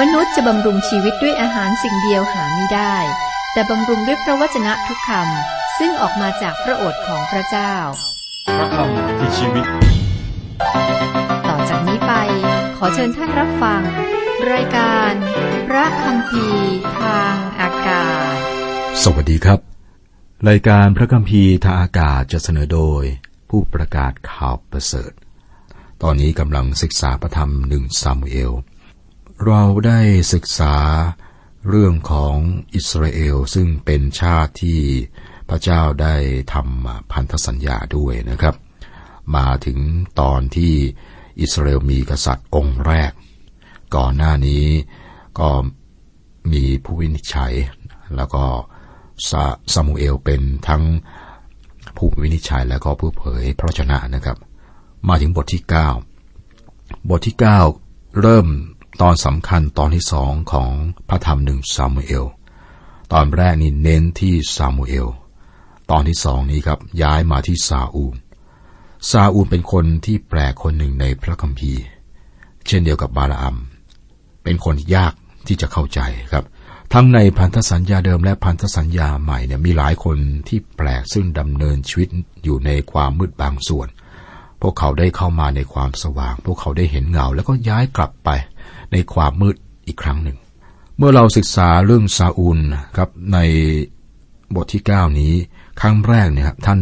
มนุษย์จะบำรุงชีวิตด้วยอาหารสิ่งเดียวหาไม่ได้ แต่บำรุงด้วยพระวจนะทุกคำซึ่งออกมาจากพระโอษฐ์ของพระเจ้า พระคำคือชีวิต ต่อจากนี้ไป ขอเชิญท่านรับฟัง รายการ พระคำพีร์ทางอากาศ สวัสดีครับ รายการพระคัมภีร์ทางอากาศจะเสนอโดย ผู้ประกาศข่าวประเสริฐ ตอนนี้กำลังศึกษาพระธรรมหนึ่งซามูเอล เราได้ศึกษาเรื่องของอิสราเอลซึ่งเป็นชาติที่พระเจ้าได้ทำพันธสัญญาด้วยนะครับ มาถึงตอนที่อิสราเอลมีกษัตริย์องค์แรก ก่อนหน้านี้ก็มีผู้วินิจฉัย แล้วก็ซาซามูเอลเป็นทั้งผู้วินิจฉัยแล้วก็ผู้เผยพระวจนะนะครับ มาถึงบทที่ 9 บทที่ 9 เริ่ม ตอนสำคัญตอนที่สองของพระธรรมหนึ่งซามูเอล ตอนแรกนี่เน้นที่ซามูเอล ตอนที่สองนี้ครับย้ายมาที่ซาอูล ซาอูลเป็นคนที่แปลกคนหนึ่งในพระคัมภีร์ เช่นเดียวกับบาลาอัมเป็นคนยากที่จะเข้าใจครับ ทั้งในพันธสัญญาเดิมและพันธสัญญาใหม่เนี่ยมีหลายคนที่แปลกซึ่งดำเนินชีวิตอยู่ในความมืดบางส่วน พวกเขาได้เข้ามาในความสว่าง พวกเขาได้เห็นเงาแล้วก็ย้ายกลับไป ในความมืดอีกครั้งหนึ่ง เมื่อเราศึกษาเรื่องซาอูลครับในบทที่ 9 นี้ครั้งแรกเนี่ยครับท่าน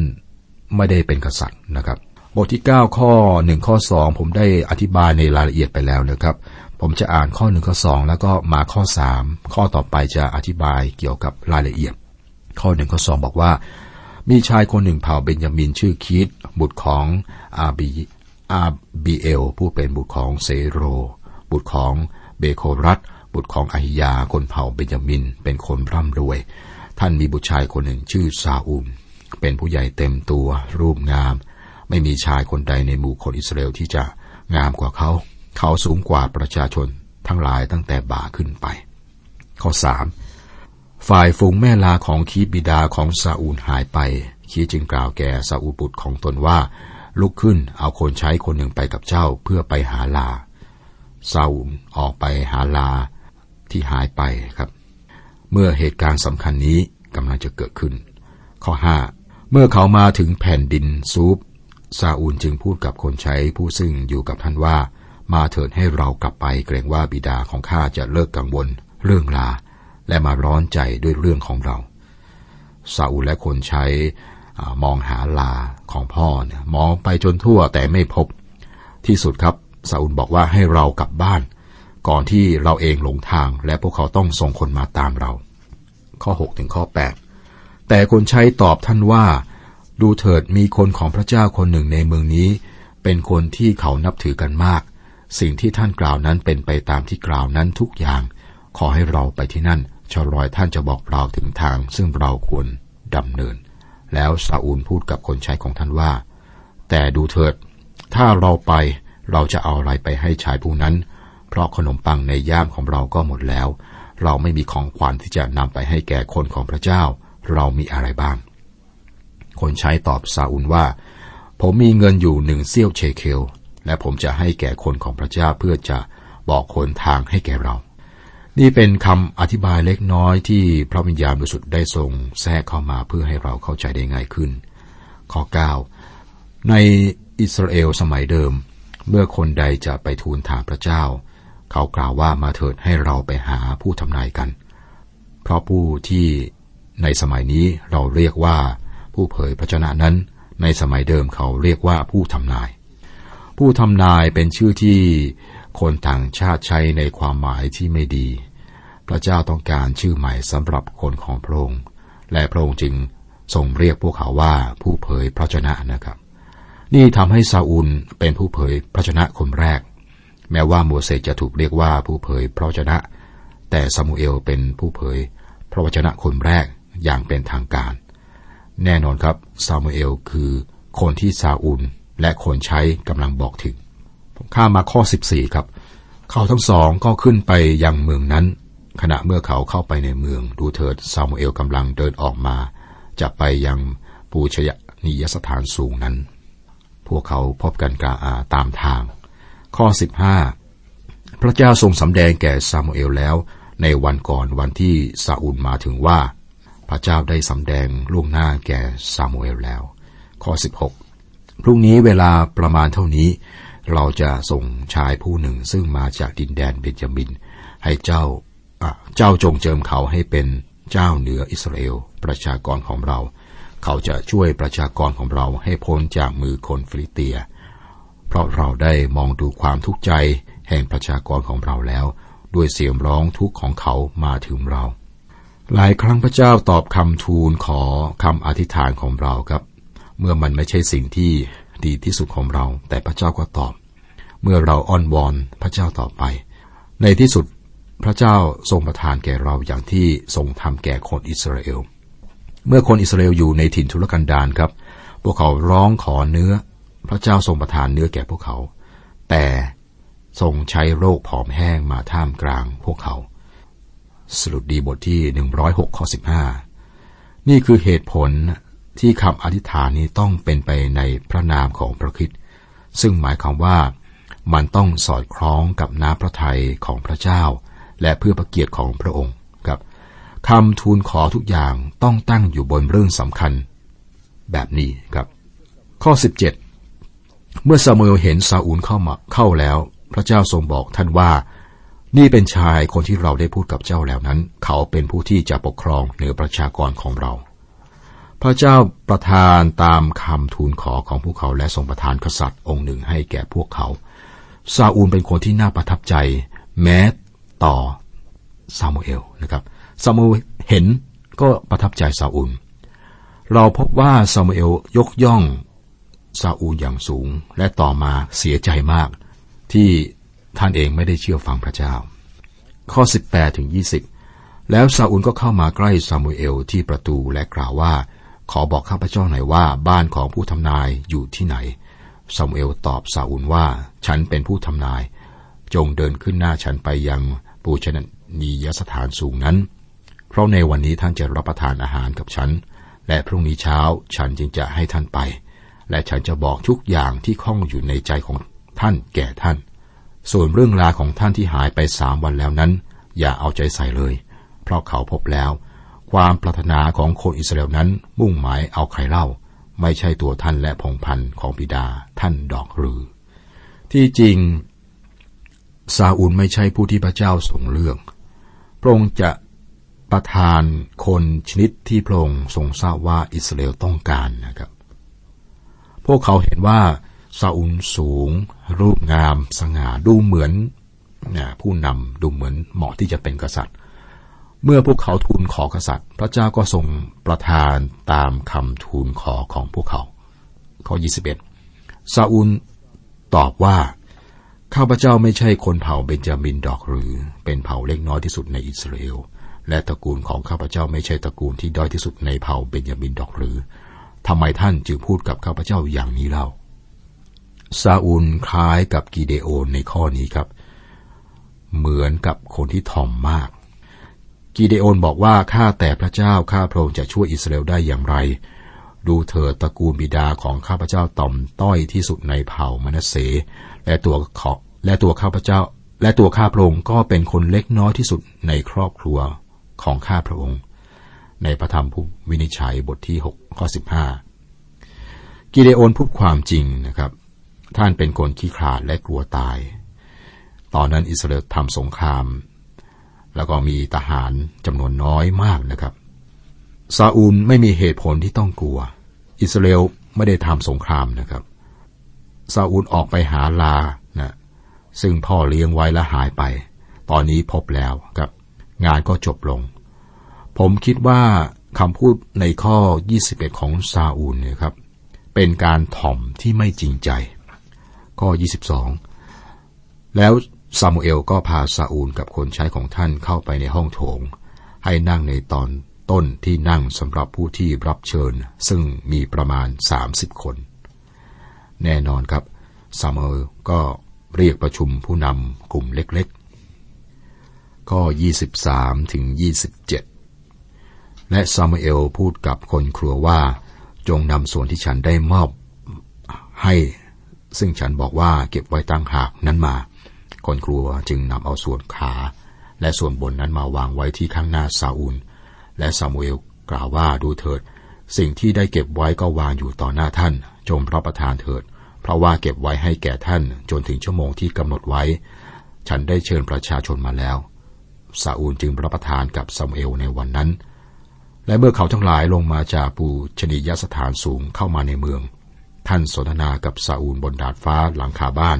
ไม่ได้เป็นกษัตริย์นะครับ บทที่ 9 ข้อ 1 ข้อ 2 ผมได้อธิบายในรายละเอียดไปแล้วนะครับ ผมจะอ่านข้อ 1 ข้อ 2 แล้วก็มาข้อ 3 ข้อต่อไปจะอธิบายเกี่ยวกับรายละเอียด ข้อ 1 ข้อ 2 บอกว่า มีชายคนหนึ่งเผ่าเบนยามินชื่อคีดบุตรของอาบีอาบีเอลผู้เป็นบุตรของเซโร บุตรของเบโครัตบุตรของอาฮิยาคนเผ่าเบนยามิน เป็นคนร่ำรวย ท่านมีบุตรชายคนหนึ่งชื่อซาอูลเป็นผู้ใหญ่เต็มตัวรูปงาม ไม่มีชายคนใดในหมู่คนอิสราเอลที่จะงามกว่าเขา เขาสูงกว่าประชาชนทั้งหลายตั้งแต่บ่าขึ้นไป ข้อสามฝ่ายฝูงแม่ลาของคีบิดาของซาอูลหายไป คีจึงกล่าวแก่ซาอูลบุตรของตนว่า ลุกขึ้นเอาคนใช้คนหนึ่งไปกับเจ้าเพื่อไปหาลา ซาอูลออกไปหาลาที่หายไปครับ เมื่อเหตุการณ์สำคัญนี้กำลังจะเกิดขึ้น ข้อห้าเมื่อเขามาถึงแผ่นดินซูปซาอูลจึงพูดกับคนใช้ผู้ซึ่งอยู่กับท่านว่า มาเถิดให้เรากลับไปเกรงว่าบิดาของข้าจะเลิกกังวลเรื่องลา และมาร้อนใจด้วยเรื่องของเราซาอูลและคนใช้มองหาลาของพ่อเนี่ยมองไปจนทั่วแต่ไม่พบ ที่สุดครับ ซาอูลบอกว่าให้เรากลับบ้าน ก่อนที่เราเองหลงทางและพวกเขาต้องส่งคนมาตามเรา ข้อ6ถึงข้อ 8 แต่คนใช้ตอบท่านว่า ดูเถิดมีคนของพระเจ้าคนหนึ่งในเมืองนี้ เป็นคนที่เขานับถือกันมาก สิ่งที่ท่านกล่าวนั้นเป็นไปตามที่กล่าวนั้นทุกอย่าง ขอให้เราไปที่นั่นชรอยท่านจะบอกเราถึงทาง ซึ่งเราควรดำเนิน แล้วซาอูลพูดกับคนใช้ของท่านว่า แต่ดูเถิด ถ้าเราไป เราจะเอาอะไรไปให้ชายผู้นั้น เพราะขนมปังในย่ามของเราก็หมดแล้ว เราไม่มีของขวัญที่จะนำไปให้แก่คนของพระเจ้า เรามีอะไรบ้าง คนใช้ตอบซาอูลว่า ผมมีเงินอยู่หนึ่งเซี่ยวเชเคล และผมจะให้แก่คนของพระเจ้าเพื่อจะบอกคนทางให้แก่เรา นี่เป็นคำอธิบายเล็กน้อยที่พระวิญญาณบริสุทธิ์ได้ทรงแทรกเข้ามาเพื่อให้เราเข้าใจได้ง่ายขึ้น ข้อ 9 ในอิสราเอลสมัยเดิม เมื่อคนใดจะไปทูลถามพระเจ้า เขากล่าวว่ามาเถิดให้เราไปหาผู้ทำนายกัน เพราะผู้ที่ในสมัยนี้เราเรียกว่าผู้เผยพระชนะนั้น ในสมัยเดิมเขาเรียกว่าผู้ทำนาย ผู้ทำนายเป็นชื่อที่คนต่างชาติใช้ในความหมายที่ไม่ดี พระเจ้าต้องการชื่อใหม่สำหรับคนของพระองค์ และพระองค์จึงทรงเรียกพวกเขาว่าผู้เผยพระชนะนะครับ นี่ทำให้ซาอูลเป็นผู้เผยพระชนะคนแรก แม้ว่าโมเสสจะถูกเรียกว่าผู้เผยพระชนะ แต่ซามูเอลเป็นผู้เผยพระวจนะคนแรกอย่างเป็นทางการ แน่นอนครับซามูเอลคือคนที่ซาอูลและคนใช้กำลังบอกถึง ผมข้ามาข้อ 14 ครับ เขาทั้งสองก็ขึ้นไปยังเมืองนั้น ขณะเมื่อเขาเข้าไปในเมืองดูเถิดซามูเอลกำลังเดินออกมา จะไปยังปูชยนียสถานสูงนั้น พวกเขาพบกันกาอาตามทาง ข้อ 15พพระเจ้าทรงสำแดงแก่ซามูเอลแล้ว ในวันก่อนวันที่ซาอูลมาถึงว่า พระเจ้าได้สำแดงล่วงหน้าแก่ซามูเอลแล้ว ข้อ 16 พรุ่งนี้เวลาประมาณเท่านี้ เราจะส่งชายผู้หนึ่งซึ่งมาจากดินแดนเบนจามิน ให้เจ้าเจ้าจงเจิมเขาให้เป็นเจ้าเหนืออิสราเอลประชากรของเรา เขาจะช่วยประชากรของเราให้พ้นจากมือคนฟิลิเตีย เพราะเราได้มองดูความทุกข์ใจแห่งประชากรของเราแล้ว ด้วยเสียงร้องทุกข์ของเขามาถึงเรา หลายครั้งพระเจ้าตอบคำทูลขอคำอธิษฐานของเราครับ เมื่อมันไม่ใช่สิ่งที่ดีที่สุดของเรา แต่พระเจ้าก็ตอบ เมื่อเราอ้อนวอนพระเจ้าตอบไป ในที่สุดพระเจ้าทรงประทานแก่เราอย่างที่ทรงทำแก่คนอิสราเอล เมื่อคนอิสราเอลอยู่ในถิ่นทุรกันดารครับ พวกเขาร้องขอเนื้อ พระเจ้าทรงประทานเนื้อแก่พวกเขา แต่ทรงใช้โรคผอมแห้งมาท่ามกลางพวกเขา สรุปดีบทที่ 106ข้อ15 นี่คือเหตุผลที่คำอธิษฐานนี้ต้องเป็นไปในพระนามของพระคิดซึ่งหมายความว่ามันต้องสอดคล้องกับน้ำพระทัยของพระเจ้า และเพื่อพระเกียรติของพระองค์ คำทูลขอทุกอย่างต้องตั้งอยู่บนเรื่องสำคัญ แบบนี้ครับ ข้อ 17 เมื่อซามูเอลเห็นซาอูลเข้ามาเข้าแล้ว พระเจ้าทรงบอกท่านว่า นี่เป็นชายคนที่เราได้พูดกับเจ้าแล้วนั้น เขาเป็นผู้ที่จะปกครองเหนือประชากรของเรา พระเจ้าประทานตามคำทูลขอของพวกเขาและทรงประทานกษัตริย์องค์หนึ่งให้แก่พวกเขาซาอูลเป็นคนที่น่าประทับใจ แม้ต่อซามูเอลนะครับ ซามูเอลเห็นก็ประทับใจซาอูล เราพบว่าซามูเอลยกย่องซาอูลอย่างสูง และต่อมาเสียใจมาก ที่ท่านเองไม่ได้เชื่อฟังพระเจ้า ข้อ 18ถึง20 แล้วซาอูลก็เข้ามาใกล้ซามูเอลที่ประตูและกล่าวว่า ขอบอกข้าพเจ้าหน่อยว่าบ้านของผู้ทำนายอยู่ที่ไหนซามูเอลตอบซาอูลว่า ฉันเป็นผู้ทำนาย จงเดินขึ้นหน้าฉันไปยังปูชนียสถานสูงนั้น เพราะในวันนี้ท่านจะรับประทานอาหารกับฉัน และพรุ่งนี้เช้าฉันจึงจะให้ท่านไป และฉันจะบอกทุกอย่างที่ข้องอยู่ในใจของท่านแก่ท่าน ส่วนเรื่องราวของท่านที่หายไปสามวันแล้วนั้น อย่าเอาใจใส่เลย เพราะเขาพบแล้ว ความปรารถนาของคนอิสราเอลนั้นมุ่งหมายเอาใครเล่า ไม่ใช่ตัวท่านและพงพันธ์ของบิดาท่านดอกหรือ ที่จริงซาอูลไม่ใช่ผู้ที่พระเจ้าทรงเลือกพระองค์จะ ประทานคนชนิดที่พระองค์ทรงทราบว่าอิสราเอลต้องการนะครับ พวกเขาเห็นว่าซาอูลสูง รูปงาม สง่าดูเหมือนผู้นำดูเหมือนเหมาะที่จะเป็นกษัตริย์ เมื่อพวกเขาทูลขอกษัตริย์ พระเจ้าก็ทรงประทานตามคำทูลขอของพวกเขา ข้อ 21ซาอูลตอบว่าข้าพเจ้าไม่ใช่คนเผ่าเบนจามินดอกหรือเป็นเผ่าเล็กน้อยที่สุดในอิสราเอล และตระกูลของข้าพเจ้าไม่ใช่ตระกูลที่ด้อยที่สุดในเผ่าเบนจามินดอกหรือทำไมท่านจึงพูดกับข้าพเจ้าอย่างนี้เล่าซาอูลคล้ายกับกีเดโอนในข้อนี้ครับ เหมือนกับคนที่ถ่อมมากกีเดโอนบอกว่าข้าแต่พระเจ้าข้าพระองค์จะช่วยอิสราเอลได้อย่างไร ดูเถิดตระกูลบิดาของข้าพเจ้าต่อมต้อยที่สุดในเผ่ามนัสเส และตัวขอและตัวข้าพเจ้า และตัวข้าพระองค์ก็เป็นคนเล็กน้อยที่สุดในครอบครัว ของข้าพระองค์ ในพระธรรมผู้วินิจฉัยบทที่6ข้อ15 กิเดโอนพูดความจริงนะครับ ท่านเป็นคนขี้ขลาดและกลัวตาย ตอนนั้นอิสราเอลทำสงคราม แล้วก็มีทหารจำนวนน้อยมากนะครับ ซาอูลไม่มีเหตุผลที่ต้องกลัว อิสราเอลไม่ได้ทำสงครามนะครับ ซาอูลออกไปหาลานะซึ่งพ่อเลี้ยงไว้และหายไป ตอนนี้พบแล้วครับ งานก็จบลง ผมคิดว่าคำพูดในข้อ 21 ของซาอูลเนี่ยครับ เป็นการถ่อมที่ไม่จริงใจ ข้อ 22 แล้วซามูเอลก็พาซาอูลกับคนใช้ของท่านเข้าไปในห้องโถง ให้นั่งในตอนต้นที่นั่งสำหรับผู้ที่รับเชิญ ซึ่งมีประมาณ 30 คน แน่นอนครับซามูเอลก็เรียกประชุมผู้นำกลุ่มเล็กๆ ข้อ 23 ถึง 27 และซามูเอลพูดกับคนครัวว่า จงนำส่วนที่ฉันได้มอบให้ ซึ่งฉันบอกว่าเก็บไว้ตั้งหากนั้นมา คนครัวจึงนำเอาส่วนขา และส่วนบนนั้นมาวางไว้ที่ข้างหน้าซาอูล และซามูเอลกล่าวว่าดูเถิด สิ่งที่ได้เก็บไว้ก็วางอยู่ต่อหน้าท่าน จงรับประทานเถิด เพราะว่าเก็บไว้ให้แก่ท่านจนถึงชั่วโมงที่กำหนดไว้ ฉันได้เชิญประชาชนมาแล้ว ซาอูลจึงรับประทานกับซามูเอลในวันนั้น และเมื่อเขาทั้งหลายลงมาจากปูชนียสถานสูงเข้ามาในเมือง ท่านสนทนากับซาอูลบนดาดฟ้าหลังคาบ้าน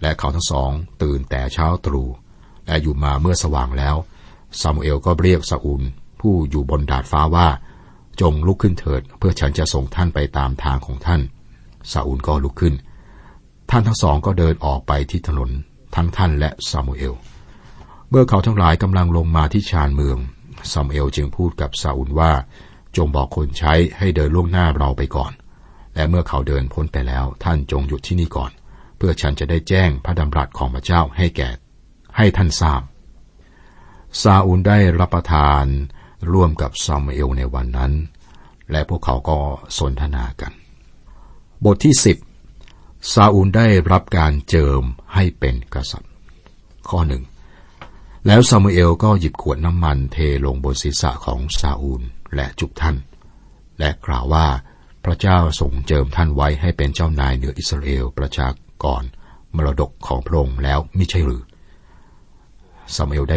และเขาทั้งสองตื่นแต่เช้าตรู่และอยู่มาเมื่อสว่างแล้วซามูเอลก็เรียกซาอูลผู้อยู่บนดาดฟ้าว่า จงลุกขึ้นเถิด เพื่อฉันจะส่งท่านไปตามทางของท่านซาอูลก็ลุกขึ้น ท่านทั้งสองก็เดินออกไปที่ถนนทั้งท่านและซามูเอล เมื่อเขาทั้งหลายกำลังลงมาที่ชานเมืองซามเอลจึงพูดกับซาอูลว่า จงบอกคนใช้ให้เดินล่วงหน้าเราไปก่อน และเมื่อเขาเดินพ้นไปแล้ว ท่านจงหยุดที่นี่ก่อน เพื่อฉันจะได้แจ้งพระดำรัสของพระเจ้าให้แก่ ให้ท่านทราบซาอูลได้รับประทานร่วมกับซามเอลในวันนั้น และพวกเขาก็สนทนากัน บทที่สิบซาอูลได้รับการเจิมให้เป็นกษัตริย์ ข้อหนึ่ง แล้วซามูเอลก็หยิบขวดน้ำมันเทลงบนศีรษะของซาอูลและจุบท่าน และกล่าวว่าพระเจ้าทรงเจิมท่านไว้ให้เป็นเจ้านายเหนืออิสราเอลประชากรมรดกของพระองค์แล้วไม่ใช่หรือซามูเอลได้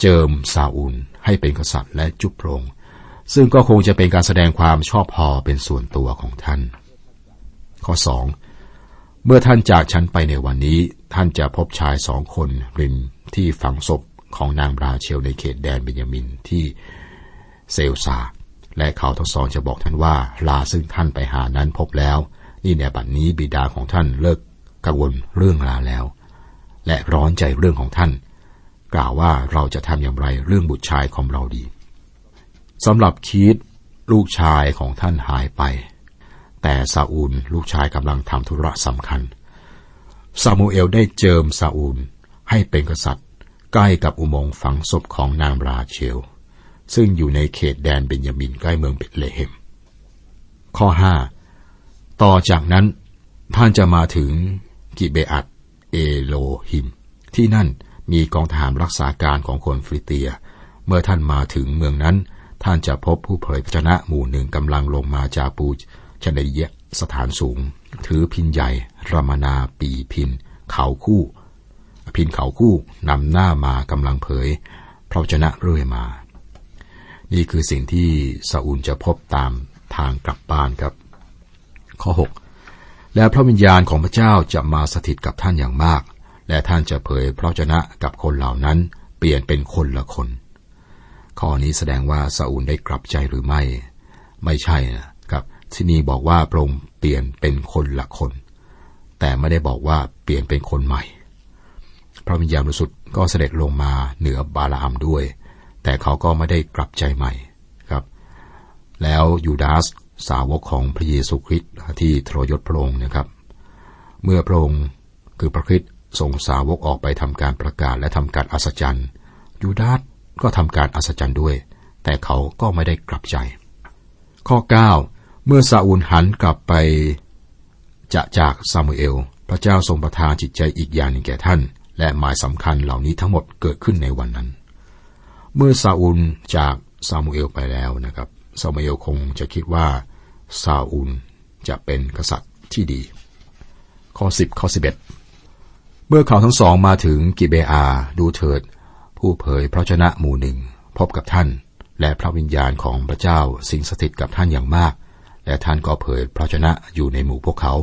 เจิมซาอูลให้เป็นกษัตริย์และจุบพระองค์ซึ่งก็คงจะเป็นการแสดงความชอบพอเป็นส่วนตัวของท่าน ข้อสอง เมื่อท่านจากฉันไปในวันนี้ ท่านจะพบชายสองคนริมที่ฝังศพของนางราเชลในเขตแดนเบนยามินที่เซลซา และเขาทั้งสองจะบอกท่านว่า ลาซึ่งท่านไปหานั้นพบแล้ว นี่ในบัดนนี้บิดาของท่านเลิกกังวลเรื่องลาแล้ว และร้อนใจเรื่องของท่าน กล่าวว่าเราจะทำอย่างไรเรื่องบุตรชายของเราดีสำหรับคีดลูกชายของท่านหายไป แต่ซาอูลลูกชายกำลังทำธุระสำคัญ ซามูเอลได้เจิมซาอูลให้เป็นกษัตริย์ ใกล้กับอุโมงค์ฝังศพของนางราเชล ซึ่งอยู่ในเขตแดนเบนยามินใกล้เมืองเบตเลเฮม ข้อ 5 ต่อจากนั้นท่านจะมาถึงกิเบอัตเอโลหิม ที่นั่นมีกองทหารรักษาการของคนฟริเตีย เมื่อท่านมาถึงเมืองนั้น ท่านจะพบผู้เผยพระชนะหมู่หนึ่งกำลังลงมาจากปู ชนเยสถานสูง ถือพินใหญ่รมนาปีพิน เขาคู่ พินเขาคู่นำหน้ามากำลังเผย พระชนะเรื่อยมา นี่คือสิ่งที่ซาอูลจะพบตามทางกลับบ้านครับ ข้อ 6 และพระวิญญาณของพระเจ้าจะมาสถิตกับท่านอย่างมาก และท่านจะเผยพระชนะกับคนเหล่านั้น เปลี่ยนเป็นคนละคน ข้อนี้แสดงว่าซาอูลได้กลับใจหรือไม่ ไม่ใช่นะ ที่นี่บอกว่าพระองค์เปลี่ยนเป็นคนละคน แต่ไม่ได้บอกว่าเปลี่ยนเป็นคนใหม่ พระวิญญาณบริสุทธิ์ก็เสด็จลงมาเหนือบาลามด้วย แต่เขาก็ไม่ได้กลับใจใหม่ครับ แล้วยูดาสสาวกของพระเยซูคริสต์ที่ทรยศพระองค์นะครับ เมื่อพระองค์คือพระคริสต์ส่งสาวกออกไปทำการประกาศและทำการอัศจรรย์ยูดาสก็ทำการอัศจรรย์ด้วย แต่เขาก็ไม่ได้กลับใจ ข้อ 9 มื่อซาอูลหันกลับไปจะจากซามูเอล พระเจ้าทรงประทานจิตใจอีกอย่างหนึ่งแก่ท่าน และหมายสำคัญเหล่านี้ทั้งหมดเกิดขึ้นในวันนั้น เมื่อซาอูลจากซามูเอลไปแล้วนะครับ ซามูเอลคงจะคิดว่าซาอูลจะเป็นกษัตริย์ที่ดี ข้อ 10 ข้อ 11 เมื่อเขาทั้งสองมาถึงกิเบอา ดูเถิด ผู้เผยพระชนะหมู่หนึ่ง พบกับท่าน และพระวิญญาณของพระเจ้าสิงสถิตกับท่านอย่างมาก และท่านก็เผยพระชนะอยู่ในหมู่พวกเขา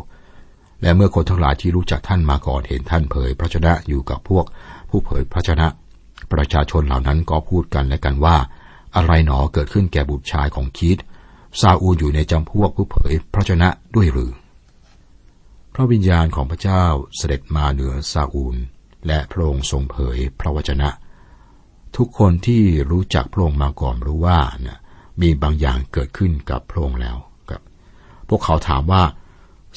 และเมื่อคนทั้งหลายที่รู้จักท่านมาก่อนเห็นท่านเผยพระชนะอยู่กับพวก ผู้เผยพระชนะ ประชาชนเหล่านั้นก็พูดกันและกันว่า อะไรหนอเกิดขึ้นแก่บุตรชายของคีดซาอูลอยู่ในจำพวกผู้เผยพระชนะด้วยหรือ พระวิญญาณของพระเจ้าเสด็จมาเหนือซาอูล และพระองค์ทรงเผยพระวจนะ ทุกคนที่รู้จักพระองค์มาก่อนรู้ว่านี่ยมีบางอย่างเกิดขึ้นกับพระองค์แล้ว พวกเขาถามว่า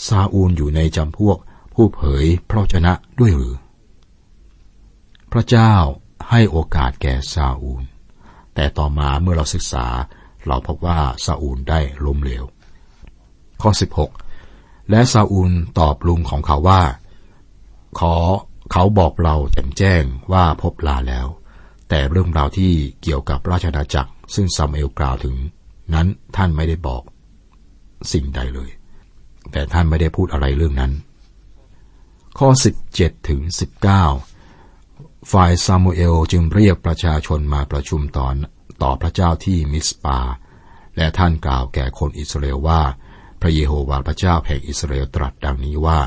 ซาอูลอยู่ในจำพวกผู้เผยพระชนะด้วยหรือ พระเจ้าให้โอกาสแก่ซาอูล แต่ต่อมาเมื่อเราศึกษา เราพบว่าซาอูลได้ล้มเหลว ข้อ 16 และซาอูลตอบลุงของเขาว่า ขอเขาบอกเราแจ่มแจ้งว่าพบลาแล้ว แต่เรื่องราวที่เกี่ยวกับราชนาจักร ซึ่งซามูเอลกล่าวถึง นั้นท่านไม่ได้บอก สิ่งใดเลย แต่ท่านไม่ได้พูดอะไรเรื่องนั้น ข้อ 17 ถึง 19 ฝ่ายซามูเอลจึงเรียกประชาชนมาประชุมตอนต่อพระเจ้าที่มิสปา และท่านกล่าวแก่คนอิสราเอลว่า พระเยโฮวาห์พระเจ้าแห่งอิสราเอลตรัสดังนี้ว่า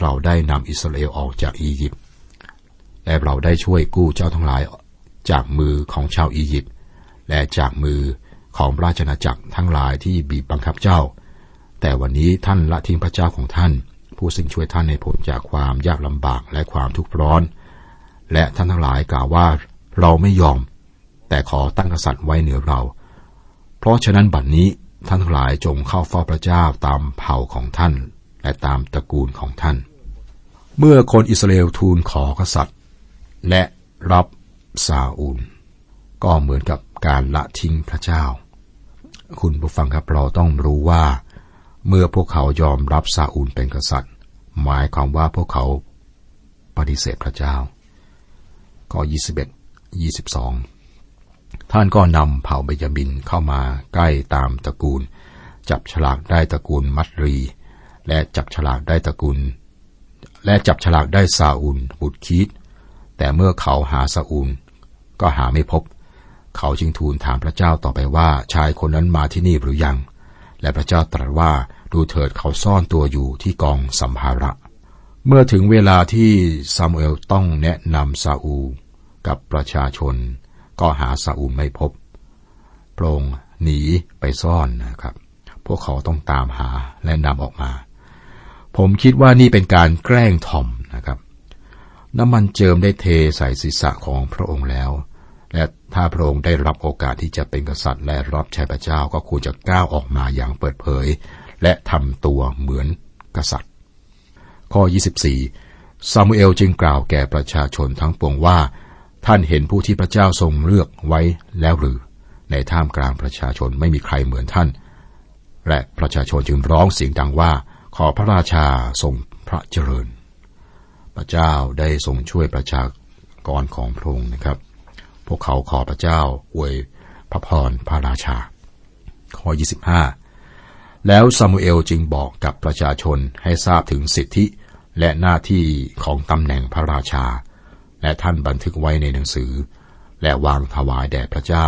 เราได้นำอิสราเอลออกจากอียิปต์และเราได้ช่วยกู้เจ้าทั้งหลายจากมือของชาวอียิปต์และจากมือของราชนาจักรทั้งหลายที่บีบบังคับเจ้า แต่วันนี้ท่านละทิ้งพระเจ้าของท่าน ผู้ซึ่งช่วยท่านในผลจากความยากลำบากและความทุกข์ร้อน และท่านทั้งหลายกล่าวว่าเราไม่ยอม แต่ขอตั้งกษัตริย์ไว้เหนือเรา เพราะฉะนั้นบัดนนี้ท่านทั้งหลายจงเข้าเฝ้าพระเจ้าตามเผ่าของท่าน และตามตระกูลของท่าน เมื่อคนอิสราเอลทูลขอกษัตริย์ และรับซาอูล ก็เหมือนกับการละทิ้งพระเจ้า คุณผู้ฟังครับเราต้องรู้ว่า เมื่อพวกเขายอมรับซาอูลเป็นกษัตริย์ หมายความว่าพวกเขาปฏิเสธพระเจ้าข้อ21 22 ท่านก็นำเผ่าเบยามินเข้ามาใกล้ตามตระกูล จับฉลากได้ตระกูลมัตรี และจับฉลากได้ตระกูล และจับฉลากได้ซาอูลบุตรคีดแต่เมื่อเขาหาซาอูล ก็หาไม่พบ เขาจึงทูลถามพระเจ้าต่อไปว่าชายคนนั้นมาที่นี่หรือยัง และพระเจ้าตรัสว่าดูเถิดเขาซ่อนตัวอยู่ที่กองสัมภาระ เมื่อถึงเวลาที่ซามูเอลต้องแนะนำซาอูกับประชาชน ก็หาซาอูไม่พบพรงหนีไปซ่อนนะครับ พวกเขาต้องตามหาและนำออกมา ผมคิดว่านี่เป็นการแกล้งทอมนะครับ น้ำมันเจิมได้เทใส่ศีรษะของพระองค์แล้ว และถ้าพระองค์ได้รับโอกาสที่จะเป็นกษัตริย์และรับใช้พระเจ้าก็ควรจะก้าวออกมาอย่างเปิดเผย และทำตัวเหมือนกษัตริย์ ข้อ 24 ซามูเอลจึงกล่าวแก่ประชาชนทั้งปวงว่า ท่านเห็นผู้ที่พระเจ้าทรงเลือกไว้แล้วหรือ ในท่ามกลางประชาชนไม่มีใครเหมือนท่าน และประชาชนจึงร้องเสียงดังว่า ขอพระราชาทรงพระเจริญ พระเจ้าได้ทรงช่วยประชากรของพระองค์นะครับ พวกเขาขอพระเจ้าอวยพระพรพระราชา ข้อ 25 แล้วซามูเอลจึงบอกกับประชาชนให้ทราบถึงสิทธิและหน้าที่ของตำแหน่งพระราชา และท่านบันทึกไว้ในหนังสือ และวางถวายแด่พระเจ้า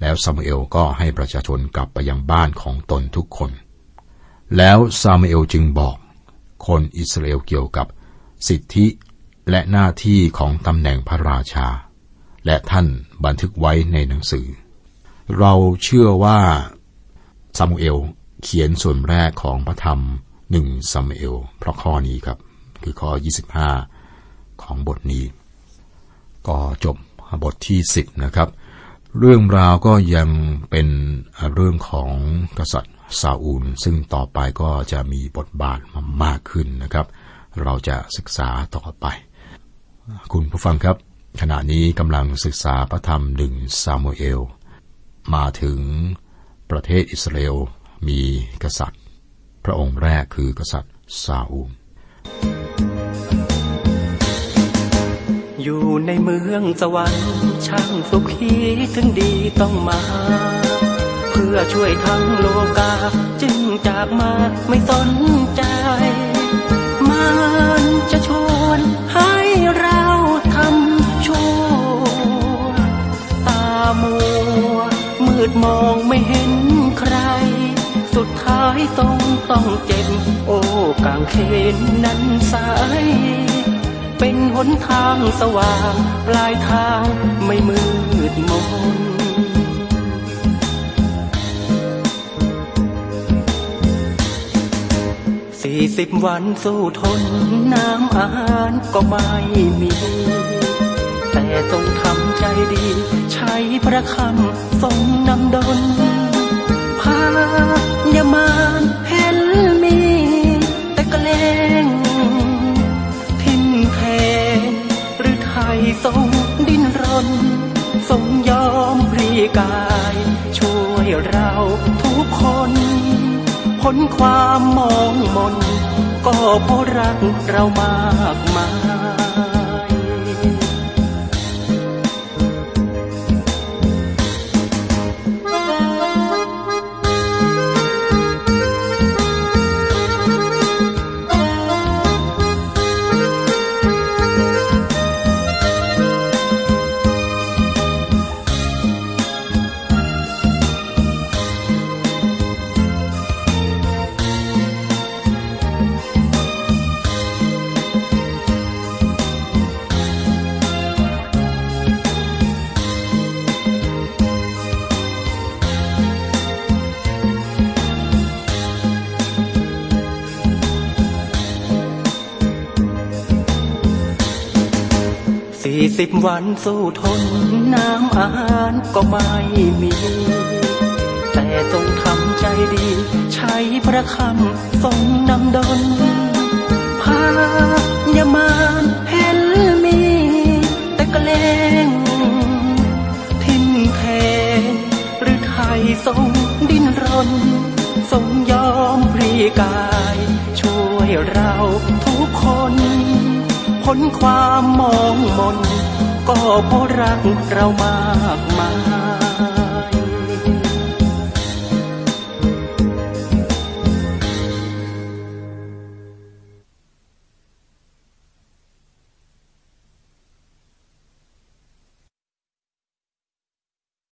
แล้วซามูเอลก็ให้ประชาชนกลับไปยังบ้านของตนทุกคน แล้วซามูเอลจึงบอก คนอิสราเอลเกี่ยวกับสิทธิและหน้าที่ของตำแหน่งพระราชา และท่านบันทึกไว้ในหนังสือ เราเชื่อว่าซามูเอลเขียนส่วนแรกของพระธรรมหนึ่งซามูเอลเพราะข้อนี้ครับ คือข้อ 25 ของบทนี้ ก็จบบทที่ 10 นะครับ เรื่องราวก็ยังเป็นเรื่องของกษัตริย์ซาอูล ซึ่งต่อไปก็จะมีบทบาทมากขึ้นนะครับ เราจะศึกษาต่อไป คุณผู้ฟังครับ ขณะนี้กำลังศึกษาพระธรรมหนึ่งซามูเอล มาถึงประเทศอิสราเอลมีกษัตริย์ พระองค์แรกคือกษัตริย์ซาอูลอยู่ในเมืองสวรรค์ช่างสุขีถึงดีต้องมา เพื่อช่วยทั้งโลกา จึงจากมาไม่สนใจ มองไม่เห็นใคร สุดท้ายต้องต้องเจ็บ โอ้กางเขนนั้นสาย เป็นหนทางสว่าง ปลายทางไม่มืดมนสี่สิบวันสู้ทนน้ำอาหารก็ไม่มี แต่ต้องทำใจดี ใช้พระคำทรง นำดลพายามานเห็นมี แต่กเลงทิ้นแทนหรือไทยทรงดิ้นรน ทรงยอมพรีกาย ช่วยเราทุกคนพ้นความมองมน ก็เพราะรักเรามากมาย วันสู้ทนน้ำอาหารก็ไม่มี แต่ทรงทำใจดี ใช้พระคำทรงนำดลพายามานเห็นมี แต่กเลงทิมเทหรือไทยทรงดิ้นรน ทรงยอมพรีกาย ช่วยเราทุกคนพ้นความมองมน ก็เพราะรักเรามากมาย